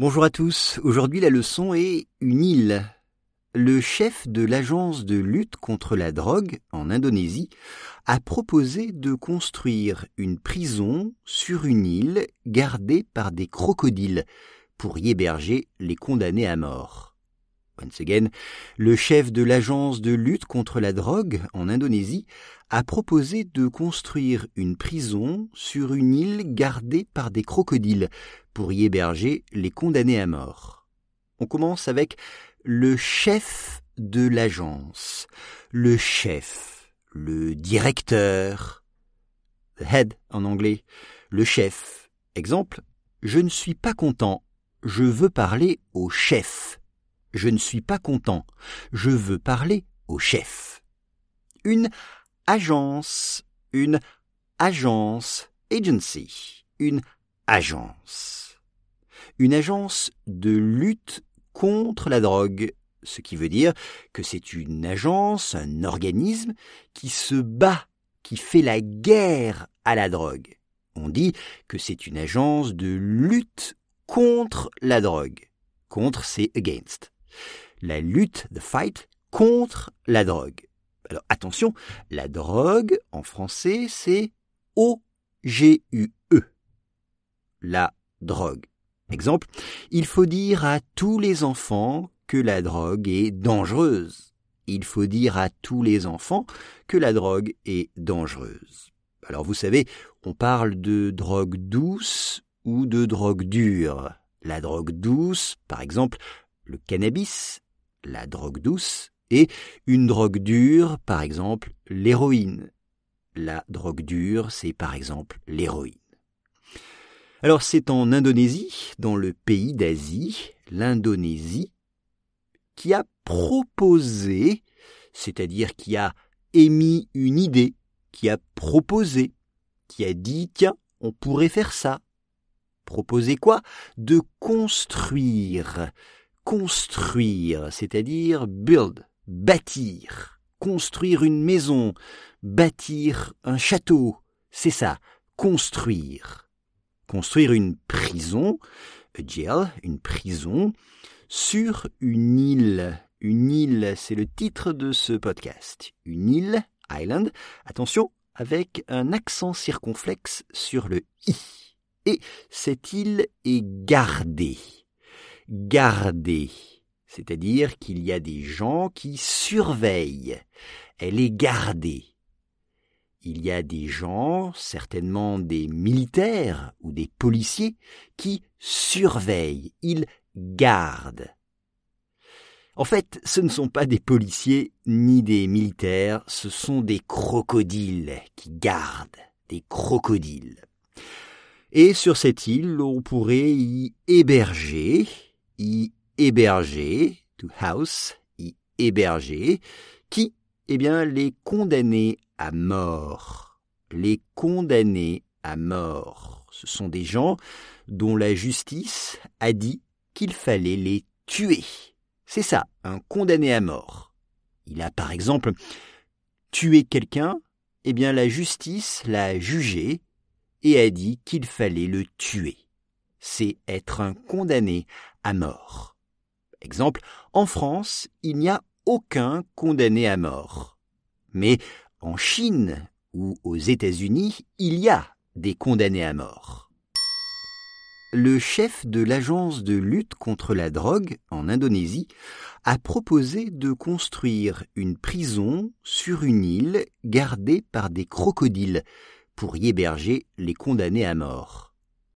Bonjour à tous. Aujourd'hui, la leçon est une île. Le chef de l'agence de lutte contre la drogue en Indonésie a proposé de construire une prison sur une île gardée par des crocodiles pour y héberger les condamnés à mort. Once again, le chef de l'agence de lutte contre la drogue en Indonésie a proposé de construire une prison sur une île gardée par des crocodiles pour y héberger les condamnés à mort. On commence avec le chef de l'agence, le chef, le directeur, head en anglais, le chef. Exemple, je ne suis pas content, je veux parler au chef. Je ne suis pas content, je veux parler au chef. Une agence, une agence, agency, une agence. Une agence de lutte contre la drogue, ce qui veut dire que c'est une agence, un organisme qui se bat, qui fait la guerre à la drogue. On dit que c'est une agence de lutte contre la drogue. Contre, c'est against. La lutte, the fight, contre la drogue. Alors attention, la drogue en français c'est O-G-U-E. La drogue. Exemple, il faut dire à tous les enfants que la drogue est dangereuse. Il faut dire à tous les enfants que la drogue est dangereuse. Alors vous savez, on parle de drogue douce ou de drogue dure. La drogue douce, par exemple, le cannabis, la drogue douce, et une drogue dure, par exemple, l'héroïne. La drogue dure, c'est par exemple l'héroïne. Alors c'est en Indonésie, dans le pays d'Asie, l'Indonésie, qui a proposé, c'est-à-dire qui a émis une idée, qui a proposé, qui a dit tiens, on pourrait faire ça. Proposer quoi? De construire. Construire, c'est-à-dire build, bâtir, construire une maison, bâtir un château, c'est ça, construire construire une prison, a jail, une prison, sur une île. Une île, c'est le titre de ce podcast. Une île, island, attention, avec un accent circonflexe sur le i. Et cette île est gardée. Gardée. C'est-à-dire qu'il y a des gens qui surveillent. Elle est gardée il y a des gens, certainement des militaires ou des policiers, qui surveillent, ils gardent. En fait, ce ne sont pas des policiers ni des militaires, ce sont des crocodiles qui gardent, des crocodiles. Et sur cette île, on pourrait y héberger, y héberger, to house, y héberger, qui, eh bien, les condamnés à mort. Les condamnés à mort. Ce sont des gens dont la justice a dit qu'il fallait les tuer. C'est ça, un condamné à mort. Il a par exemple tué quelqu'un, eh bien la justice l'a jugé et a dit qu'il fallait le tuer. C'est être un condamné à mort. Exemple, en France, il n'y a aucun condamné à mort. Mais en Chine ou aux États-Unis, il y a des condamnés à mort. Le chef de l'agence de lutte contre la drogue en Indonésie a proposé de construire une prison sur une île gardée par des crocodiles pour y héberger les condamnés à mort.